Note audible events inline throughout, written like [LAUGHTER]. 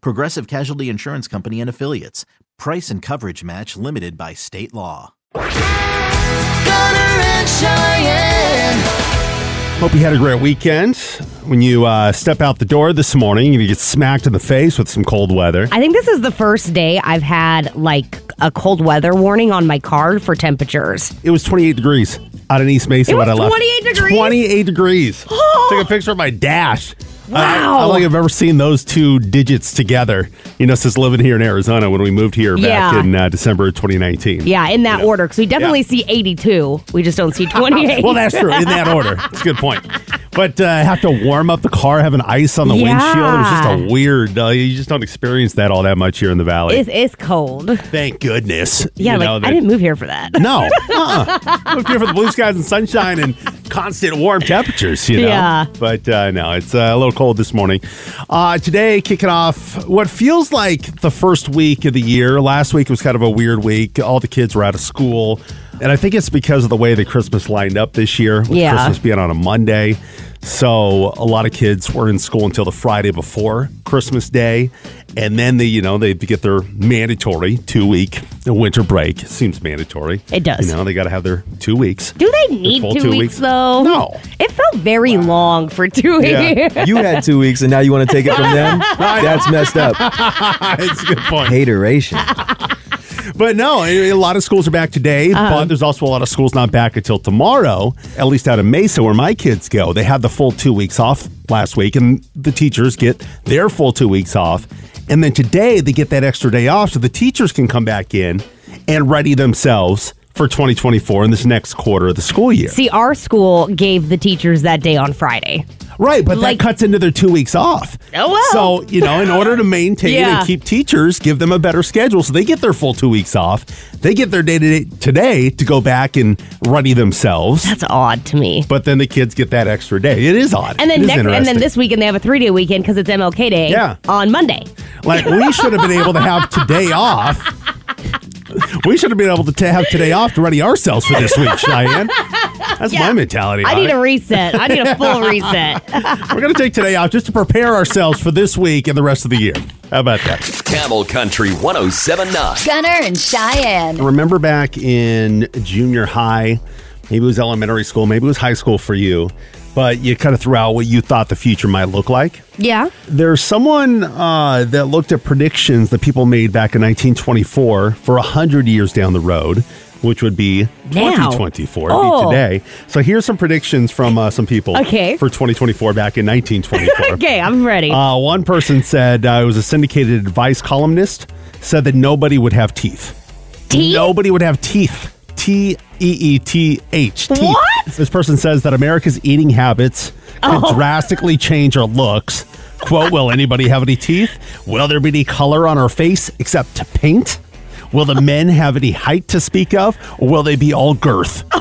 Progressive Casualty Insurance Company and Affiliates. Price and coverage match limited by state law. Gunner and Cheyenne. Hope you had a great weekend. When you uh, step out the door this morning, you get smacked in the face with some cold weather. I think this is the first day I've had like a cold weather warning on my card for temperatures. It was 28 degrees out in East Mesa It when was I left. 28 degrees? 28 degrees. [GASPS] Took a picture of my dash. I, I don't think I've ever seen those two digits together. You know, since living here in Arizona when we moved here back Yeah. in uh, December 2019. Yeah, in that order because we definitely see 82. We just don't see [LAUGHS] 28. well, that's true. In that order. That's a good point. But uh, have to warm up the car, having ice on the windshield. It was just Yeah. a weird. Uh, you just don't experience that all that much here in the valley. it's, it's cold. Thank goodness. Yeah, you like know, I that- didn't move here for that. No. [LAUGHS] Uh-uh. Moved here for the blue skies and sunshine and constant warm temperatures, you know. Yeah. But uh, no, it's uh, a little cold this morning. Uh, today, kicking off what feels like the first week of the year. Last week was kind of a weird week. All the kids were out of school. And I think it's because of the way that Christmas lined up this year, with Yeah. Christmas being on a Monday. So a lot of kids were in school until the Friday before Christmas Day, and then they, you know, they get their mandatory two week winter break. Seems mandatory. It does. You know, they got to have their two weeks. Do they need two, two weeks, weeks? though? No. It felt very long for two weeks. Yeah. You had two weeks and now you want to take it from them? [LAUGHS] That's messed up. [LAUGHS] it's a good point. Hateration. [LAUGHS] But no, a a lot of schools are back today, Uh-huh. but there's also a lot of schools not back until tomorrow, at least out of Mesa where my kids go. They had the full two weeks off last week, and the teachers get their full two weeks off. And then today they get that extra day off so the teachers can come back in and ready themselves for 2024 in this next quarter of the school year. See, our school gave the teachers that day on Friday. Right, but Like- that cuts into their two weeks off. Oh, well. So, you know, in order to maintain Yeah. and keep teachers, give them a better schedule so they get their full two weeks off. They get their day to day today to go back and ready themselves. That's odd to me. But then the kids get that extra day. It is odd. And then next, and then this weekend they have a three day weekend because it's MLK Day. Yeah. On Monday. like we should have been able to have today off. We should have been able to have today off to ready ourselves for this week, Cheyenne. That's my mentality. I need it. a reset. I need a full [LAUGHS] reset. We're going to take today off just to prepare ourselves for this week and the rest of the year. How about that? Camel Country 1079. Gunner and Cheyenne. remember back in junior high, maybe it was elementary school, maybe it was high school for you, but you kind of threw out what you thought the future might look like. Yeah. There's someone uh, that looked at predictions that people made back in 1924 for 100 years down the road. Which would be Now. 2024, Oh. be today. So here's some predictions from uh, some people Okay. for 2024 back in 1924. [LAUGHS] Okay, I'm ready. Uh, one person said uh, it was a syndicated advice columnist said that nobody would have teeth. Teeth? Nobody would have teeth. T E E T H. What? This person says that America's eating habits could Oh. drastically change our looks. Quote, will anybody have any teeth? Will there be any color on our face except to paint? Will the men have any height to speak of? Or will they be all girth? [LAUGHS]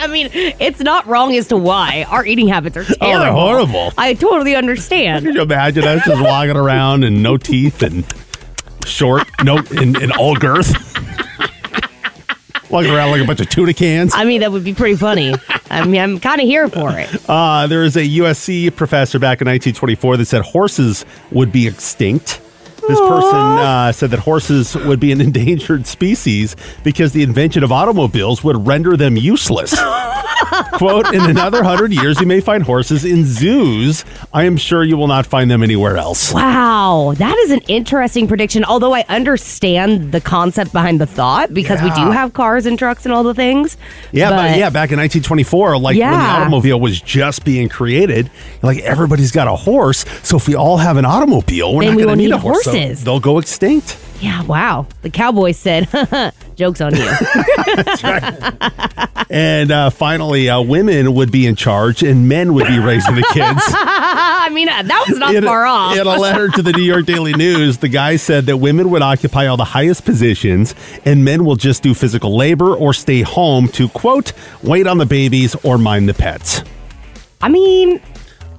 I mean, it's not wrong as to why. Our eating habits are terrible. [LAUGHS] Oh, they're horrible. I totally understand. Can you imagine us just walking around and no teeth and short, no, and, and all girth? walking around like a bunch of tuna cans. I mean, that would be pretty funny. I mean, I'm kind of here for it. Uh, there is a USC professor back in 1924 that said horses would be extinct. This person uh, said that horses would be an [LAUGHS] endangered species because the invention of automobiles would render them useless. [LAUGHS] Quote, in another hundred years, you may find horses in zoos. I am sure you will not find them anywhere else. Wow, that is an interesting prediction. Although I understand the concept behind the thought because we do have cars and trucks and all the things. Yeah, but, yeah, back in 1924, like when the automobile was just being created, like everybody's got a horse. So if we all have an automobile, we're Then not going to need need a horse. So they'll go extinct. Yeah, wow. The Cowboys said, [LAUGHS] "Jokes on you." [LAUGHS] And uh, finally, uh, women would be in charge and men would be raising the kids. [LAUGHS] I mean, uh, that was not in, far off. in a letter to the New York Daily News, the guy said that women would occupy all the highest positions and men will just do physical labor or stay home to, quote, wait on the babies or mind the pets. I mean,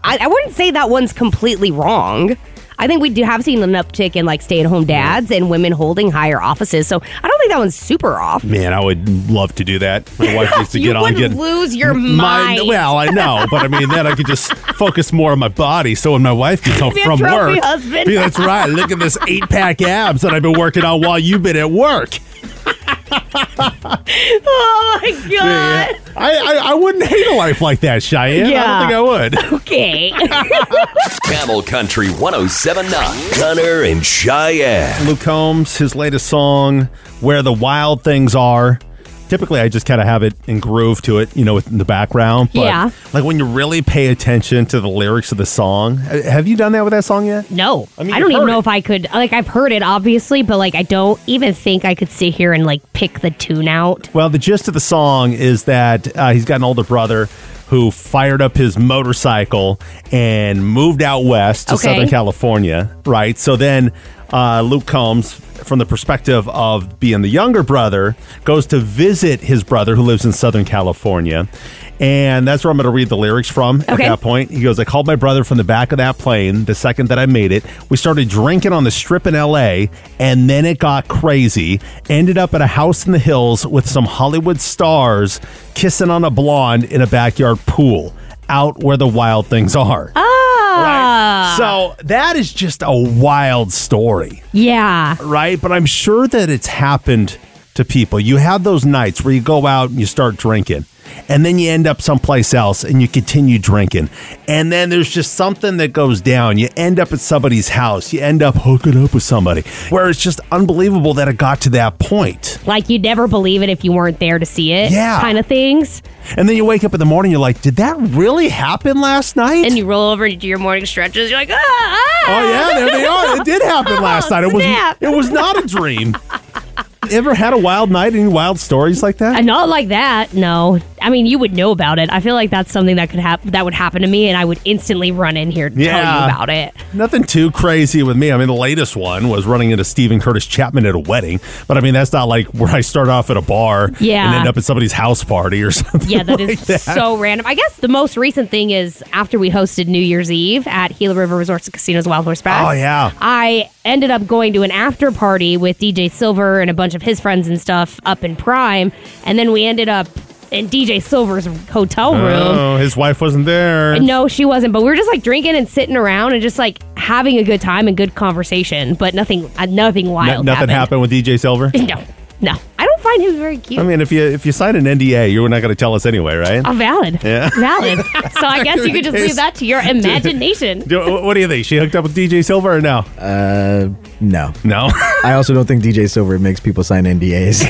I, I wouldn't say that one's completely wrong. I think we do have seen an uptick in like stay-at-home dads and women holding higher offices. So I don't think that one's super off. Man, I would love to do that. My [LAUGHS] wife needs to get on get lose your my- mind. well, I know, but I mean, then I could just focus more on my body. So when my wife gets home from work, husband. yeah, that's right. Look at this eight pack abs that I've been working on while you've been at work. [LAUGHS] Oh my god. I, I, I wouldn't hate a life like that, Cheyenne. Yeah. I don't think I would. [LAUGHS] Okay. [LAUGHS] Camel Country 1079. Gunner and Cheyenne. Luke Combs, his latest song, Where the Wild Things Are. Typically, I just kind of have it in groove to it, you know, in the background. But Yeah. Like when you really pay attention to the lyrics of the song. Have you done that with that song yet? No, I mean, I, don't even know it. if I could. Like, I've heard it obviously, but like, I don't even think I could sit here and like pick the tune out. Well, the gist of the song is that uh, he's got an older brother who fired up his motorcycle and moved out west to Okay. Southern California, right? So then uh, Luke Combs, from the perspective of being the younger brother, goes to visit his brother who lives in Southern California. And that's where I'm going to read the lyrics from at that point. He goes, I called my brother from the back of that plane the second that I made it. We started drinking on the strip in LA, and then it got crazy. Ended up at a house in the hills with some Hollywood stars kissing on a blonde in a backyard pool out where the wild things are. Ah, So that is just a wild story, yeah. right? But I'm sure that it's happened to people. You have those nights where you go out and you start drinking. And then you end up someplace else and you continue drinking. And then there's just something that goes down. You end up at somebody's house. You end up hooking up with somebody where it's just unbelievable that it got to that point. Like you'd never believe it if you weren't there to see it. Yeah. kind of things. And then you wake up in the morning, you're like, did that really happen last night? And you roll over and do your morning stretches. You're like, ah, ah. Oh yeah, there they are. It did happen [LAUGHS] last night. It was it was not a dream. [LAUGHS] Ever had a wild night? Any wild stories like that? Uh, Not like that. No, I mean you would know about it. I feel like that's something that could happen. That would happen to me, and I would instantly run in here to tell you about it. Nothing too crazy with me. I mean, the latest one was running into Steven Curtis Chapman at a wedding, but I mean, that's not like where I start off at a bar Yeah. and end up at somebody's house party or [LAUGHS] something. Yeah, that is like that. so random. I guess the most recent thing is after we hosted New Year's Eve at Gila River Resorts and Casinos Wild Horse Pass. Oh, yeah. I ended up going to an after party with DJ Silver and a bunch of his friends and stuff up in Prime, and then we ended up in DJ Silver's hotel room. Oh, his wife wasn't there. No, she wasn't. But we were just like drinking and sitting around and just like having a good time and good conversation. But nothing, uh, nothing No- wild. nothing happened with DJ Silver. [LAUGHS] No, no. I don't find him very cute. I mean, if you if you sign an NDA, you're not going to tell us anyway, right? Oh, valid. Yeah. [LAUGHS] Valid. So I guess you could just leave [LAUGHS] that to your imagination. Do- what do you think? She hooked up with DJ Silver or no? Uh, no. No. [LAUGHS] I also don't think DJ Silver makes people sign NDAs. [LAUGHS] hey,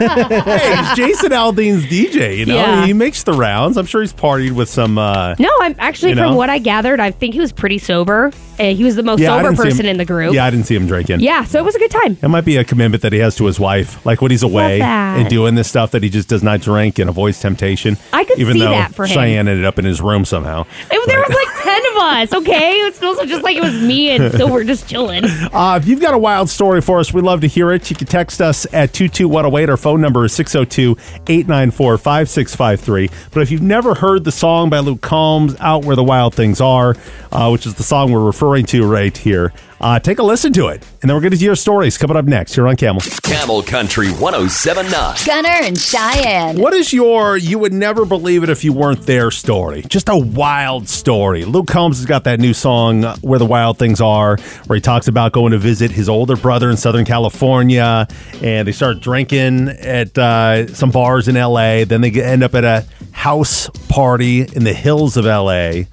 it's Jason Aldean's DJ. You know, Yeah. he makes the rounds. I'm sure he's partied with some. Uh, No, I'm actually You from know? what I gathered, I think he was pretty sober. Uh, he was the most yeah, I sober didn't see person him- in the group. Yeah, I didn't see him drinking. Yeah, so it was a good time. It might be a commitment that he has to his wife, like when he's away that. and doing this stuff that he just does not drink and avoids temptation. I could even see though that for him. Cheyenne ended up in his room somehow. It, there was like 10 of us, okay? It's also just like it was me and Silver just chilling. Uh, if you've got a wild story for us, we'd love to hear it. You can text us at 22108. Our phone number is 602 894 5653. But if you've never heard the song by Luke Combs, Out Where the Wild Things Are, uh, which is the song we're referring to right here, uh, take a listen to it. And then we're going to hear stories coming up next here on Camel. Camel Country 1079. Gunner and Cheyenne. What is your you would never believe it if you weren't there story? Just a wild story. Luke Combs has got that new song uh, Where the Wild Things Are, where he talks about going to visit his older brother in Southern California, and they start drinking at uh, some bars in LA. Then they end up at a house party in the hills of LA.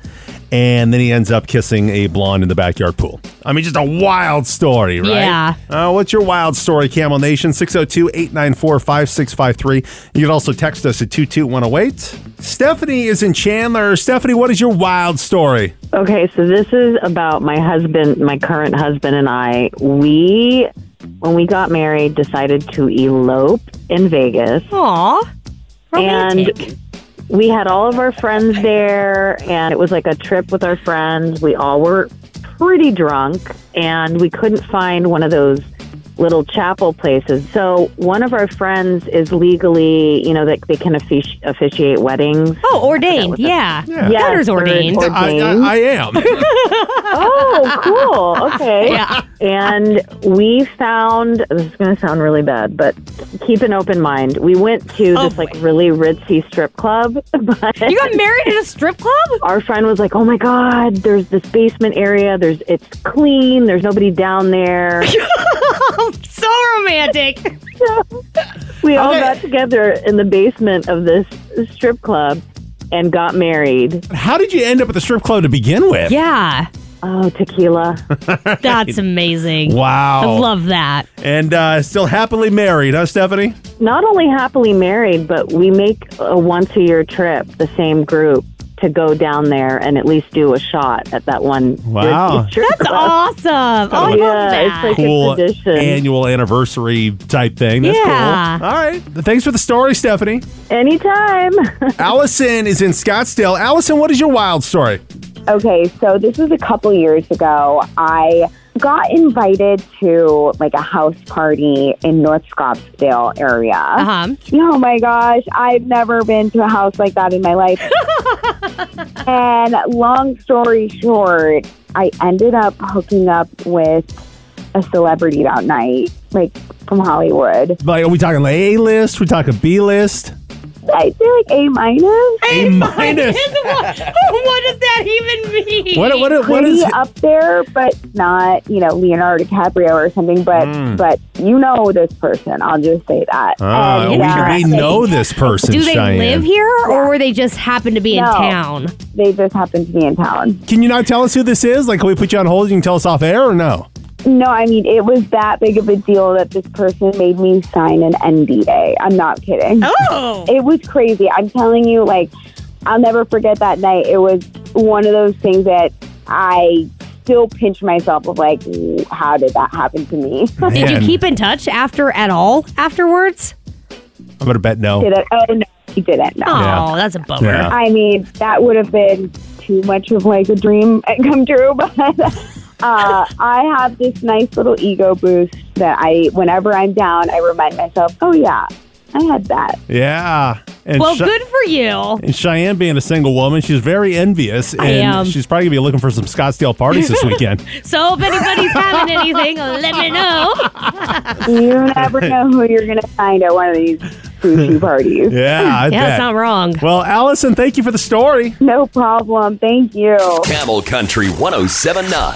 And then he ends up kissing a blonde in the backyard pool. I mean, just a wild story, right? Yeah. Uh, what's your wild story, Camel Nation? 602 894 5653. You can also text us at 22108. Stephanie is in Chandler. Stephanie, what is your wild story? Okay, so this is about my husband, my current husband, and I. We, when we got married, decided to elope in Vegas. Aw. Romantic. And we had all of our friends there, and it was like a trip with our friends. We all were pretty drunk, and we couldn't find one of those little chapel places. So one of our friends is legally, you know, that they can offici- officiate weddings. oh, ordained. Yeah. Yeah. Yes, Gunner's ordained. ordained. I, I, I am. [LAUGHS] [LAUGHS] Oh, cool. Okay. Yeah. And we found this is going to sound really bad, but keep an open mind. We went to Oh, this like really ritzy strip club, [LAUGHS] but You got married in a strip club? our friend was like, "Oh my god, there's this basement area. There's it's clean. There's nobody down there." So romantic. [LAUGHS] we all Okay. got together in the basement of this strip club and got married. How did you end up at the strip club to begin with? Yeah. Oh, tequila. [LAUGHS] That's amazing. Wow. I love that. And uh, still happily married, huh, Stephanie? Not only happily married, but we make a once a year trip, the same group, to go down there and at least do a shot at that one. Wow. That's club. awesome. Oh, I love Yeah, that. it's like Cool a tradition. annual anniversary type thing. That's Yeah. cool. All right. Thanks for the story, Stephanie. Anytime. [LAUGHS] Allison is in Scottsdale. Allison, what is your wild story? Okay, so this was a couple years ago. I got invited to like a house party in North Scottsdale area. Uh-huh. Oh my gosh, I've never been to a house like that in my life. [LAUGHS] and long story short, I ended up hooking up with a celebrity that night, like from Hollywood. Like, are we talking like A list? We talking B list? I'd say like A minus. A minus. what, [LAUGHS] what does that even mean? What? What? What pretty is? up there, but not you know Leonardo DiCaprio or something. But Mm. but you know this person. I'll just say that. Ah, And, we, uh, we know this person. Do they Cheyenne. live here or were they just happen to be in town? They just happen to be in town. Can you not tell us who this is? Like, can we put you on hold? You can tell us off air or no? No, I mean it was that big of a deal that this person made me sign an NDA. I'm not kidding. Oh. It was crazy. I'm telling you, like I'll never forget that night. It was one of those things that I still pinch myself of like, how did that happen to me? Did you Man. keep in touch after at all afterwards? I'm gonna bet no. did it? Oh no, he didn't. No. Oh, Yeah. that's a bummer. Yeah. I mean, that would have been too much of like a dream [LAUGHS] come true, but [LAUGHS] uh, I have this nice little ego boost that I, whenever I'm down, I remind myself, oh yeah, I had that. Yeah. And Well, Che- good for you. And Cheyenne being a single woman, she's very envious, and I am. she's probably gonna be looking for some Scottsdale parties this weekend. [LAUGHS] So if anybody's having anything, let me know. You never know who you're going to find at one of these sushi parties. [LAUGHS] Yeah, I Yeah, bet. that's not wrong. well, Allison, thank you for the story. No problem. Thank you. Camel Country 1079.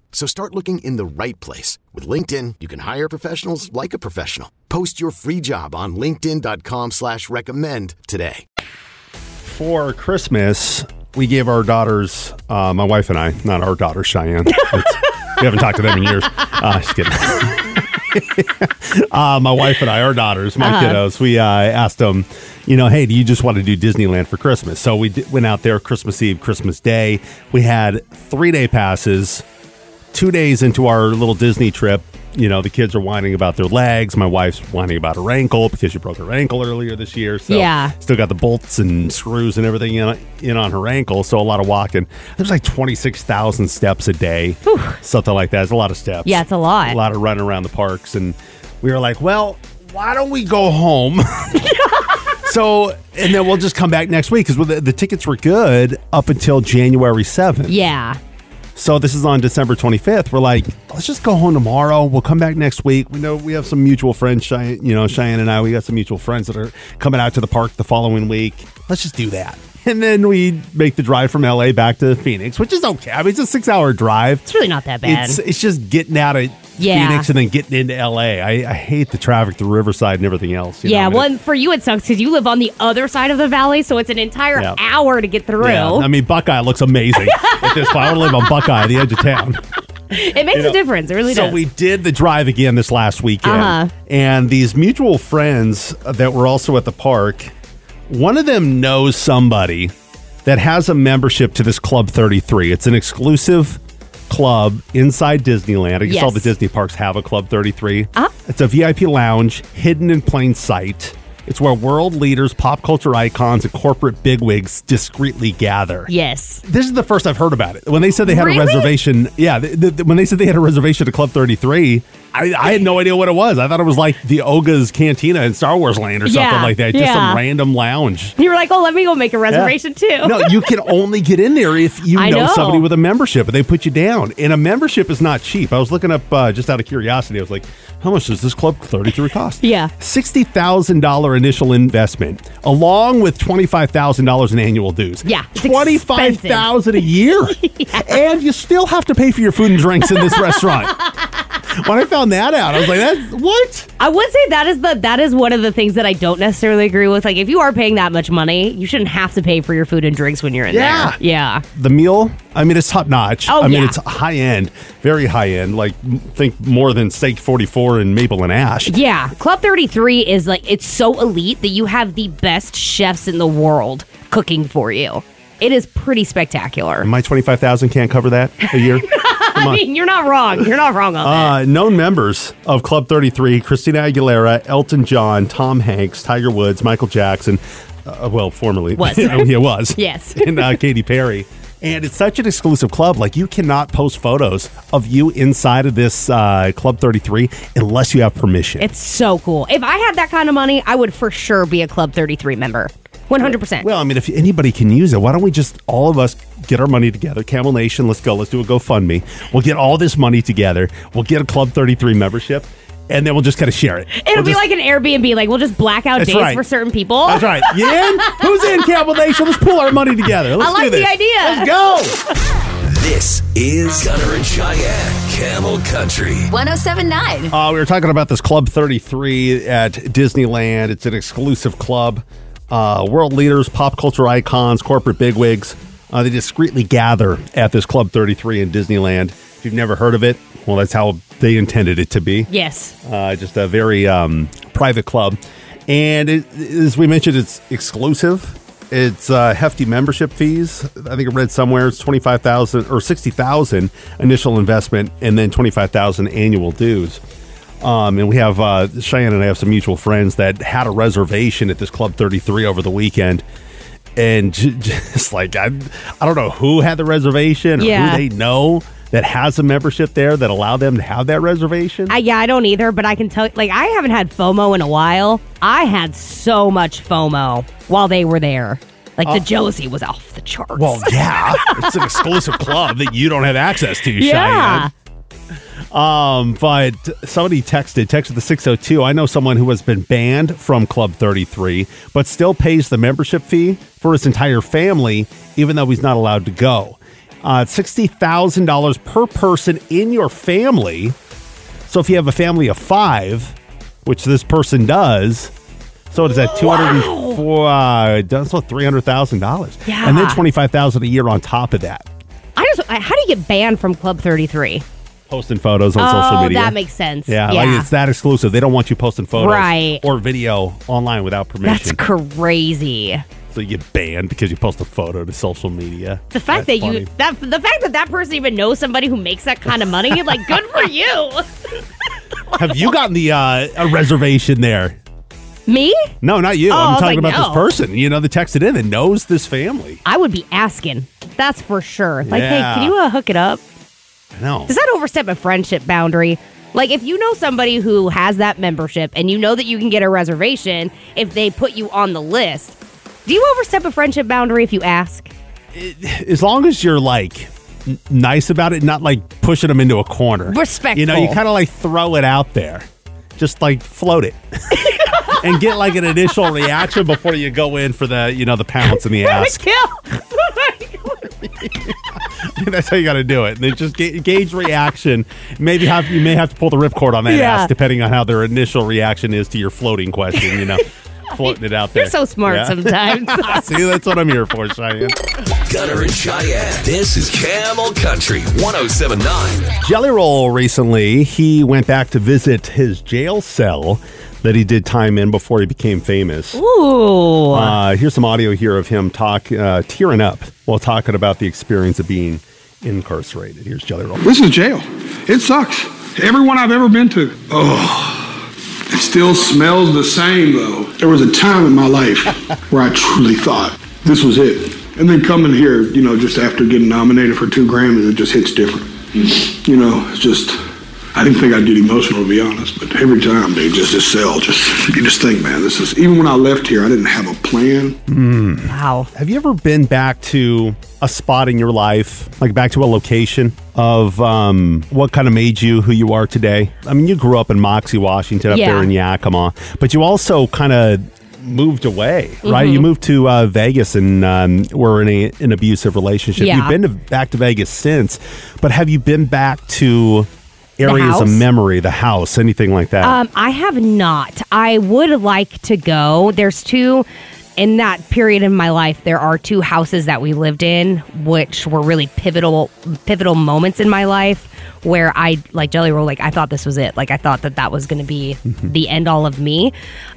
So start looking in the right place. With LinkedIn, you can hire professionals like a professional. Post your free job on linkedin.com slash recommend today. For Christmas, we gave our daughters, uh, my wife and I, not our daughter Cheyenne. It's- we haven't talked to them in years. [LAUGHS] Uh, just kidding. [LAUGHS] uh, my wife and I, our daughters, my Uh-huh. kiddos, we uh, asked them, you know, hey, do you just want to do Disneyland for Christmas? So we d- went out there Christmas Eve, Christmas Day. We had three day passes. Two days into our little Disney trip, you know, the kids are whining about their legs. My wife's whining about her ankle because she broke her ankle earlier this year. So Yeah. still got the bolts and screws and everything in, in on her ankle. So a lot of walking. There's like 26,000 steps a day, something like that. It's a lot of steps. Yeah, it's a lot. A lot of running around the parks. And we were like, well, why don't we go home? [LAUGHS] so, and then we'll just come back next week because the, the tickets were good up until January 7th. Yeah. So this is on December 25th. We're like, let's just go home tomorrow. We'll come back next week. We know we have some mutual friends, Cheyenne, you know, Cheyenne and I, we got some mutual friends that are coming out to the park the following week. Let's just do that. And then we make the drive from LA back to Phoenix, which is okay. I mean, it's a six hour drive. It's really not that bad. It's, it's just getting out of Yeah. Phoenix and then getting into LA. I, I hate the traffic through Riverside and everything else. you know? yeah, I mean, well, for you it sucks because you live on the other side of the valley, so it's an entire Yeah. hour to get through. yeah, I mean, Buckeye looks amazing [LAUGHS] at this point. I want to live on Buckeye, the edge of town. it makes you know, a difference. It really so does. So we did the drive again this last weekend, Uh-huh. and these mutual friends that were also at the park. One of them knows somebody that has a membership to this Club 33. It's an exclusive club inside Disneyland. I guess Yes. all the Disney parks have a Club 33. Uh-huh. It's a VIP lounge hidden in plain sight. It's where world leaders, pop culture icons, and corporate bigwigs discreetly gather. yes. This is the first I've heard about it. When they said they had Really? a reservation, yeah, th th when they said they had a reservation to Club 33, I, I had no idea what it was. I thought it was like the Oga's Cantina in Star Wars Land or something like that. Just yeah. some random lounge. You were like, oh, let me go make a reservation too. no, you can [LAUGHS] only get in there if you know, know. somebody with a membership, and they put you down. And a membership is not cheap. I was looking up uh, just out of curiosity. I was like, how much does this Club 33 cost? Yeah. sixty thousand dollar initial investment, along with twenty five thousand dollars in annual dues. Yeah, it's twenty five thousand a year, [LAUGHS] and you still have to pay for your food and drinks in this [LAUGHS] restaurant. When I found that out, I was like, "That's what." I would say that is the that is one of the things that I don't necessarily agree with. Like, if you are paying that much money, you shouldn't have to pay for your food and drinks when you're in Yeah. there. Yeah. The meal, I mean, it's top notch. Oh, I mean, yeah. it's high end, very high end. Like, think more than Steak Forty Four and Maple and Ash. Yeah, Club 33 is like it's so elite that you have the best chefs in the world cooking for you. It is pretty spectacular. My twenty five thousand can't cover that a year. [LAUGHS] Come I on. mean, you're not wrong. You're not wrong on that. Uh, known members of Club 33 Christina Aguilera, Elton John, Tom Hanks, Tiger Woods, Michael Jackson. Uh, well, formerly. Was. [LAUGHS] yeah, was. [LAUGHS] Yes. [LAUGHS] And uh, Katy Perry. And it's such an exclusive club. Like, you cannot post photos of you inside of this uh, Club 33 unless you have permission. It's so cool. If I had that kind of money, I would for sure be a Club 33 member. 100%. well, I mean, if anybody can use it, why don't we just all of us get our money together? Camel Nation, let's go. Let's do a GoFundMe. We'll get all this money together. We'll get a Club 33 membership, and then we'll just kind of share it. It'll We'll be just- like an Airbnb. Like, we'll just black out That's days right. for certain people. That's right. You in? Who's in, Camel Nation? Let's pull our money together. Let's I like do this. the idea. Let's go. This is Gunner and Cheyenne, Camel Country. 1079. Uh, we were talking about this Club 33 at Disneyland. It's an exclusive club. Uh, world leaders, pop culture icons, corporate bigwigs. Uh, they discreetly gather at this Club 33 in Disneyland. If you've never heard of it, well, that's how they intended it to be. Yes. Uh, just a very um, private club. And it, as we mentioned, it's exclusive. It's uh, hefty membership fees. I think I read somewhere it's twenty five thousand or sixty thousand initial investment, and then twenty five thousand annual dues. Um, and we have uh, Cheyenne and I have some mutual friends that had a reservation at this Club Thirty Three over the weekend, and j- [LAUGHS] just like I, I don't know who had the reservation or Yeah. who they know that has a membership there that allowed them to have that reservation. I, yeah, I don't either, but I can tell like I haven't had FOMO in a while. I had so much FOMO while they were there. Like the Uh, jealousy was off the charts. Well, yeah, [LAUGHS] it's an exclusive club that you don't have access to, Yeah. Cheyenne. Um, but somebody texted, texted the 602. I know someone who has been banned from Club 33, but still pays the membership fee for his entire family, even though he's not allowed to go. Uh, $60,000 per person in your family. So if you have a family of five, which this person does, so it is at two hundred and four. Uh, that's what three hundred thousand dollars. Yeah. and then twenty five thousand a year on top of that. I just, how do you get banned from Club 33? Posting photos on oh, social media. that makes sense. yeah, like it's that exclusive. They don't want you posting photos Right. or video online without permission. That's crazy. so you get banned because you post a photo to social media. The fact That's that you that the fact that that person even knows somebody who makes that kind of money, [LAUGHS] like good for you. [LAUGHS] have you gotten the uh, a reservation there? Me? No, not you. Oh, I'm talking like, about no. this person. You know, that texted in that knows this family. I would be asking. That's for sure. Like, Yeah. hey, can you uh, hook it up? No. Does that overstep a friendship boundary? Like, if you know somebody who has that membership and you know that you can get a reservation if they put you on the list, do you overstep a friendship boundary if you ask? as long as you're like n- nice about it, not like pushing them into a corner. Respectful. You know, you kind of like throw it out there, just like float it, [LAUGHS] and get like an initial reaction before you go in for the you know the pounce and the [LAUGHS] ass. Kill. [LAUGHS] That's how you got to do it. And then just ga- gauge reaction. Maybe have you may have to pull the ripcord on that Yeah. ass depending on how their initial reaction is to your floating question. You know. [LAUGHS] Floating it out there. You're so smart Yeah. sometimes. [LAUGHS] See, that's what I'm here for, Cheyenne. Gunner and Cheyenne. This is Camel Country 1079. Jelly Roll recently, he went back to visit his jail cell that he did time in before he became famous. Ooh. Uh, here's some audio here of him talk, uh, tearing up while talking about the experience of being incarcerated. Here's Jelly Roll. This is jail. It sucks. Everyone I've ever been to. Oh, it still smells the same though. There was a time in my life [LAUGHS] where I truly thought this was it. And then coming here, you know, just after getting nominated for two Grammys, it just hits different. You know, it's just, I didn't think I'd get emotional to be honest, but every time, dude, just this cell, just, you just think, man, this is, even when I left here, I didn't have a plan. Wow. Have you ever been back to a spot in your life, like back to a location of um, what kind of made you who you are today? I mean, you grew up in Moxee, Washington, up Yeah. there in Yakima, but you also kind of moved away, right? Mm-hmm. You moved to uh, Vegas and um, were in a, an abusive relationship. Yeah. You've been to, back to Vegas since, but have you been back to areas of memory, the house, anything like that? Um, I have not. I would like to go. There's two in that period in my life. There are two houses that we lived in, which were really pivotal, pivotal moments in my life where I like Jelly Roll. Like I thought this was it. Like I thought that that was going to be the end all of me.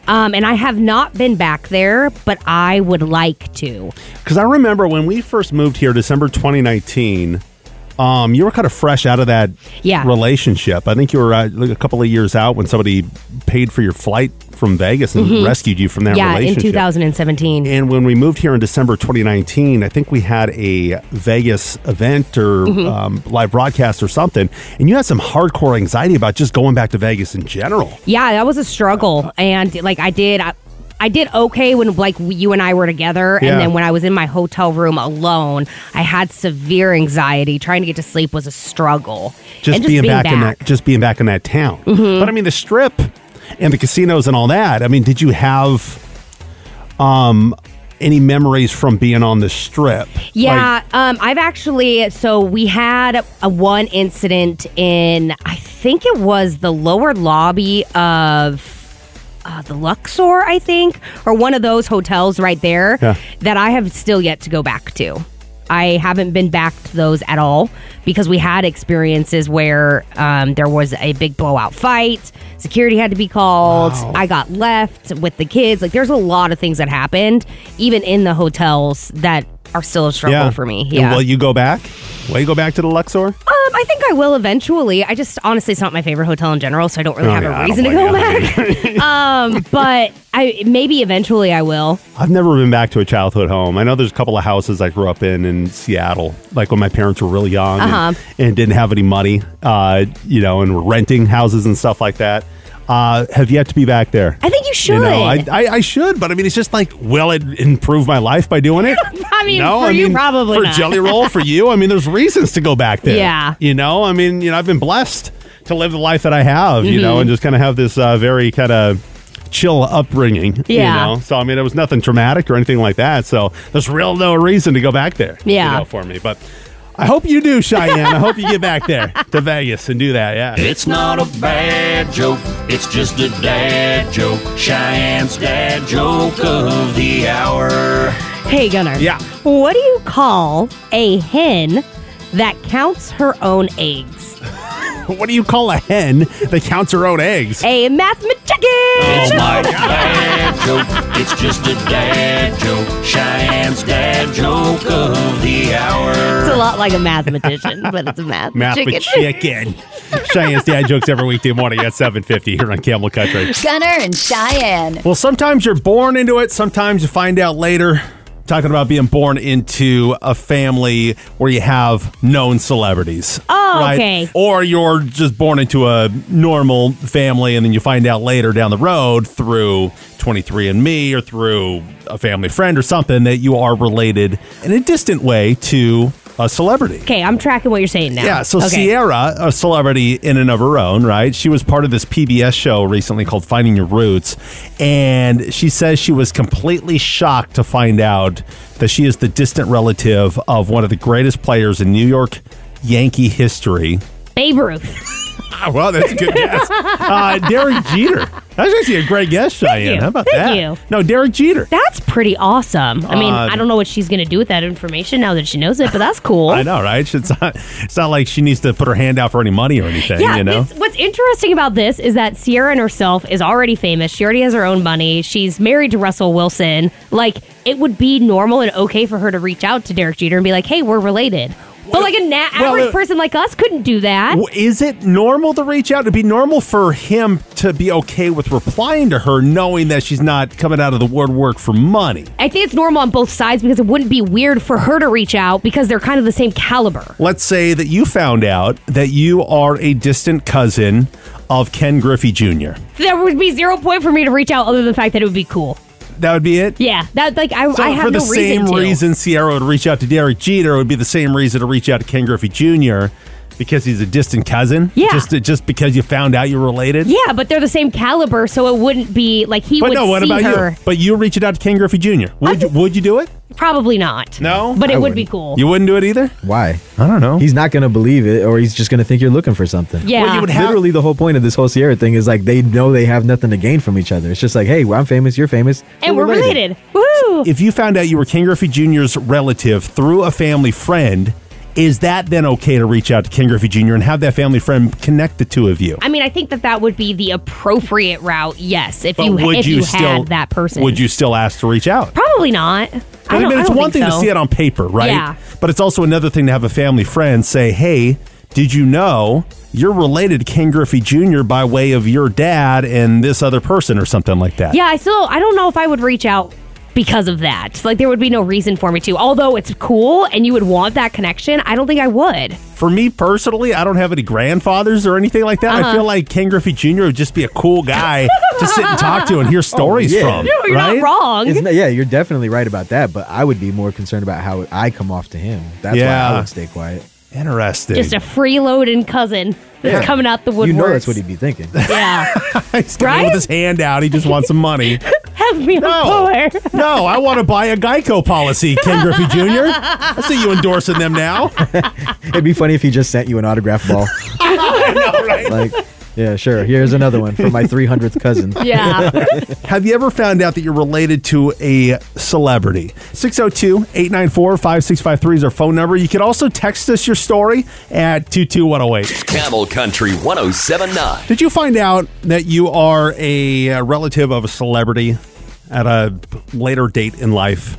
Um, and I have not been back there, but I would like to. Because I remember when we first moved here, December 2019. Um, you were kind of fresh out of that Yeah. relationship. I think you were uh, like a couple of years out when somebody paid for your flight from Vegas and rescued you from that Mm-hmm. yeah, in 2017. And when we moved here in December 2019, I think we had a Vegas event or Mm-hmm. um, live broadcast or something, and you had some hardcore anxiety about just going back to Vegas in general. Yeah, that was a struggle, and like I did, I, I did okay when like you and I were together, Yeah. and then when I was in my hotel room alone, I had severe anxiety. Trying to get to sleep was a struggle. just, And being, back, in that just being back in that town. Mm-hmm. But I mean the strip and the casinos and all that. I mean, did you have um any memories from being on the strip? Yeah, um, I've actually. So we had a one incident in, I think it was the lower lobby of. Uh, the Luxor, I think, or one of those hotels right there Yeah. that I have still yet to go back to. I haven't been back to those at all because we had experiences where um, there was a big blowout fight. Security had to be called. I got left with the kids. Like, there's a lot of things that happened, even in the hotels, that are still a struggle for me. And Yeah. will you go back? Will you go back to the Luxor? Um, I think I will eventually. I just honestly, it's not my favorite hotel in general, so I don't really Oh, have yeah, a reason to go [LAUGHS] back. um, but I maybe eventually I will. I've never been back to a childhood home. I know there's a couple of houses I grew up in in Seattle, like when my parents were really young and- Uh-huh. and, didn't have any money, uh, you know, and were renting houses and stuff like that. Uh, have yet to be back there. I think you should. You know, I, I, I should, but I mean, it's just like, will it improve my life by doing it? [LAUGHS] I mean, no, for I you, mean, probably for not. Jelly Roll, for [LAUGHS] you, I mean, there's reasons to go back there. Yeah. You know, I mean, you know, I've been blessed to live the life that I have, you know, Mhm. and just kind of have this uh, very kind of chill upbringing. Yeah. You know, so I mean, it was nothing traumatic or anything like that. So there's real no reason to go back there. Yeah. You know, for me, but. I hope you do, Cheyenne. I hope you get back there to Vegas and do that. Yeah. It's not a bad joke, it's just a dad joke. Cheyenne's dad joke of the hour. Hey, Gunner. Yeah. What do you call a hen that counts her own eggs? [LAUGHS] what do you call a hen that counts her own eggs? A mathematician. It's not a bad joke, it's just a dad joke. Cheyenne's dad joke of the hour. It's a lot like a mathematician, but it's a math, Math chicken. chicken. Cheyenne's dad jokes every weekday morning at 7.50 here on Camel Country. Gunner and Cheyenne. Well, sometimes you're born into it. Sometimes you find out later. Talking about being born into a family where you have known celebrities. Oh, okay. Or you're just born into a normal family and then you find out later down the road through 23andMe or through a family friend or something that you are related in a distant way to a celebrity. Okay, I'm tracking what you're saying now. Yeah, so okay. Ciara, a celebrity in and of her own, right? She was part of this PBS show recently called Finding Your Roots, and she says she was completely shocked to find out that she is the distant relative of one of the greatest players in New York Yankee history. Babe Ruth. [LAUGHS] Well, that's a good guess. Uh, Derek Jeter. That's actually a great guess, Cheyenne. you. How about Thank that? you. No, Derek Jeter. That's pretty awesome. I mean, Uh, I don't know what she's going to do with that information now that she knows it, but that's cool. I know, right? It's not, it's not like she needs to put her hand out for any money or anything, Yeah, you know? this- what's interesting about this is that Ciara and herself is already famous. She already has her own money. She's married to Russell Wilson. Like, it would be normal and okay for her to reach out to Derek Jeter and be like, hey, we're related. But like a na- Well, average uh, person like us couldn't do that. Is it normal to reach out? To be normal for him to be okay with replying to her, knowing that she's not coming out of the woodwork for money? I think it's normal on both sides because it wouldn't be weird for her to reach out because they're kind of the same caliber. Let's say that you found out that you are a distant cousin of Ken Griffey Jr. There would be zero point for me to reach out other than the fact that it would be cool. That would be it. Yeah, that like I, So I have for the no same reason reason Ciara would reach out to Derek Jeter, it would be the same reason to reach out to Ken Griffey Jr. because he's a distant cousin. Yeah. just just because you found out you're related. Yeah, but they're the same caliber, so it wouldn't be like he But would no, what see about her. you? But you reaching out to Ken Griffey Jr. Would you, would you do it? Probably not. No, but it I would be wouldn't. cool. You wouldn't do it either. Why? I don't know. He's not going to believe it, or he's just going to think you're looking for something. Yeah. Well, you would have- Literally, the whole point of this whole Ciara thing is like they know they have nothing to gain from each other. It's just like, hey, well, I'm famous, you're famous, and we're related. Woo! If you found out you were Ken Griffey Jr.'s relative through a family friend, is that then okay to reach out to Ken Griffey Jr. and have that family friend connect the two of you? I mean, I think that that would be the appropriate route. Yes, if But you would if you you, still- had that person. Would you still ask to reach out? Probably not. I, I, mean, I it's don't one thing so. to see it on paper, right? Yeah. But it's also another thing to have a family friend say, hey, did you know you're related to Ken Griffey Jr. by way of your dad and this other person or something like that? Yeah, I still I don't know if I would reach out because of that. Like there would be no reason for me to. Although it's cool and you would want that connection, I don't think I would. For me personally, I don't have any grandfathers or anything like that. I Uh-huh. feel like Ken Griffey Jr. would just be a cool guy [LAUGHS] to sit and talk to and hear stories Oh, yeah. from. No, you're right? not wrong. It's not- yeah, you're definitely right about that, but I would be more concerned about how I come off to him. That's why I would stay quiet. Interesting. Just a freeloading cousin that's Yeah. coming out the woodwork. You know that's what he'd be thinking. Yeah. [LAUGHS] He's coming Right? with his hand out. He just wants some money. [LAUGHS] Have me No. on board. No, I want to buy a Geico policy, Ken Griffey Jr. I see you endorsing them now. [LAUGHS] It'd be funny if he just sent you an autograph ball. [LAUGHS] I know, right? like, yeah, sure. Here's another one for my 300th cousin. [LAUGHS] Yeah. Have you ever found out that you're related to a celebrity? 602 894 5653 is our phone number. You can also text us your story at 22108. Camel Country 1079. Did you find out that you are a uh, relative of a celebrity at a later date in life?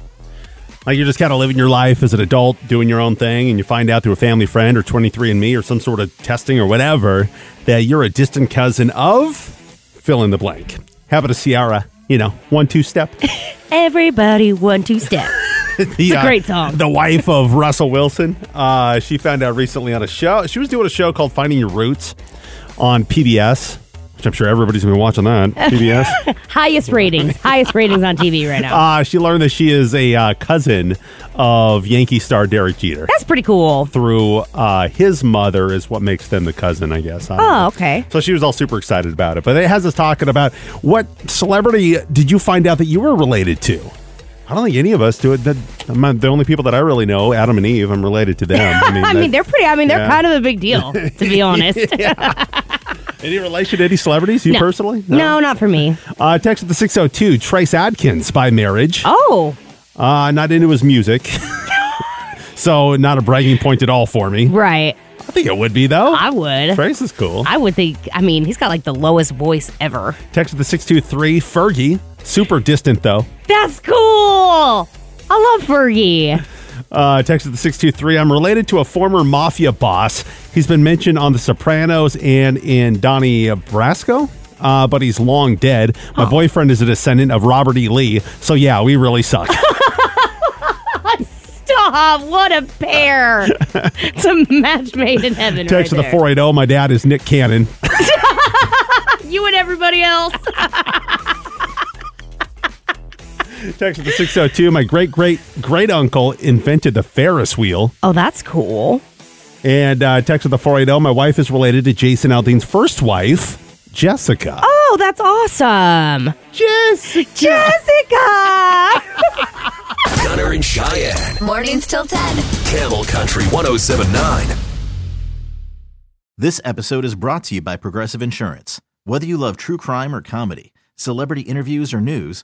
Like you're just kind of living your life as an adult, doing your own thing, and you find out through a family friend or 23andMe or some sort of testing or whatever that you're a distant cousin of fill in the blank. Have it a Ciara, you know, one two step. [LAUGHS] Everybody one two step. [LAUGHS] it's a great song. The wife of Russell Wilson. Uh, she found out recently on a show. She was doing a show called Finding Your Roots on PBS. Which I'm sure everybody's been watching that. [LAUGHS] PBS. highest ratings, highest ratings on TV right now. Uh, she learned that she is a uh, cousin of Yankee star Derek Jeter. That's pretty cool. Through uh, his mother is what makes them the cousin, I guess. I don't know. Oh, okay. So she was all super excited about it. But it has us talking about what celebrity did you find out that you were related to? I don't think any of us do it. That I'm not- the only people that I really know, Adam and Eve, I'm related to them. I [LAUGHS] mean, I that- mean, they're pretty. I mean, they're Yeah. kind of a big deal, to be [LAUGHS] honest. [LAUGHS] any relation to any celebrities? You No. personally? No. not for me. Uh, text at the 602, Trace Adkins by marriage. Oh. Uh, not into his music. so not a bragging point at all for me. Right. I think it would be, though. I would. Trace is cool. I would think. I mean, he's got like the lowest voice ever. Text at the 623, Fergie. Super distant, though. That's cool. I love Fergie. Uh, text at the 623, I'm related to a former mafia boss. He's been mentioned on The Sopranos and in Donnie Brasco. Uh, but he's long dead. My boyfriend is a descendant of Robert E. Lee. So, yeah, we really suck. [LAUGHS] Stop! What a pair! [LAUGHS] it's a match made in heaven. Text right to the 480, my dad is Nick Cannon. [LAUGHS] You and everybody else. Text to the 602, my great great great uncle invented the Ferris wheel. Oh, that's cool. And uh, text with the 480, my wife is related to Jason Aldean's first wife, Jessica. Oh, that's awesome. Jessica. Jessica. [LAUGHS] Gunner and Cheyenne. Mornings till 10. Camel Country 1079. This episode is brought to you by Progressive Insurance. Whether you love true crime or comedy, celebrity interviews or news,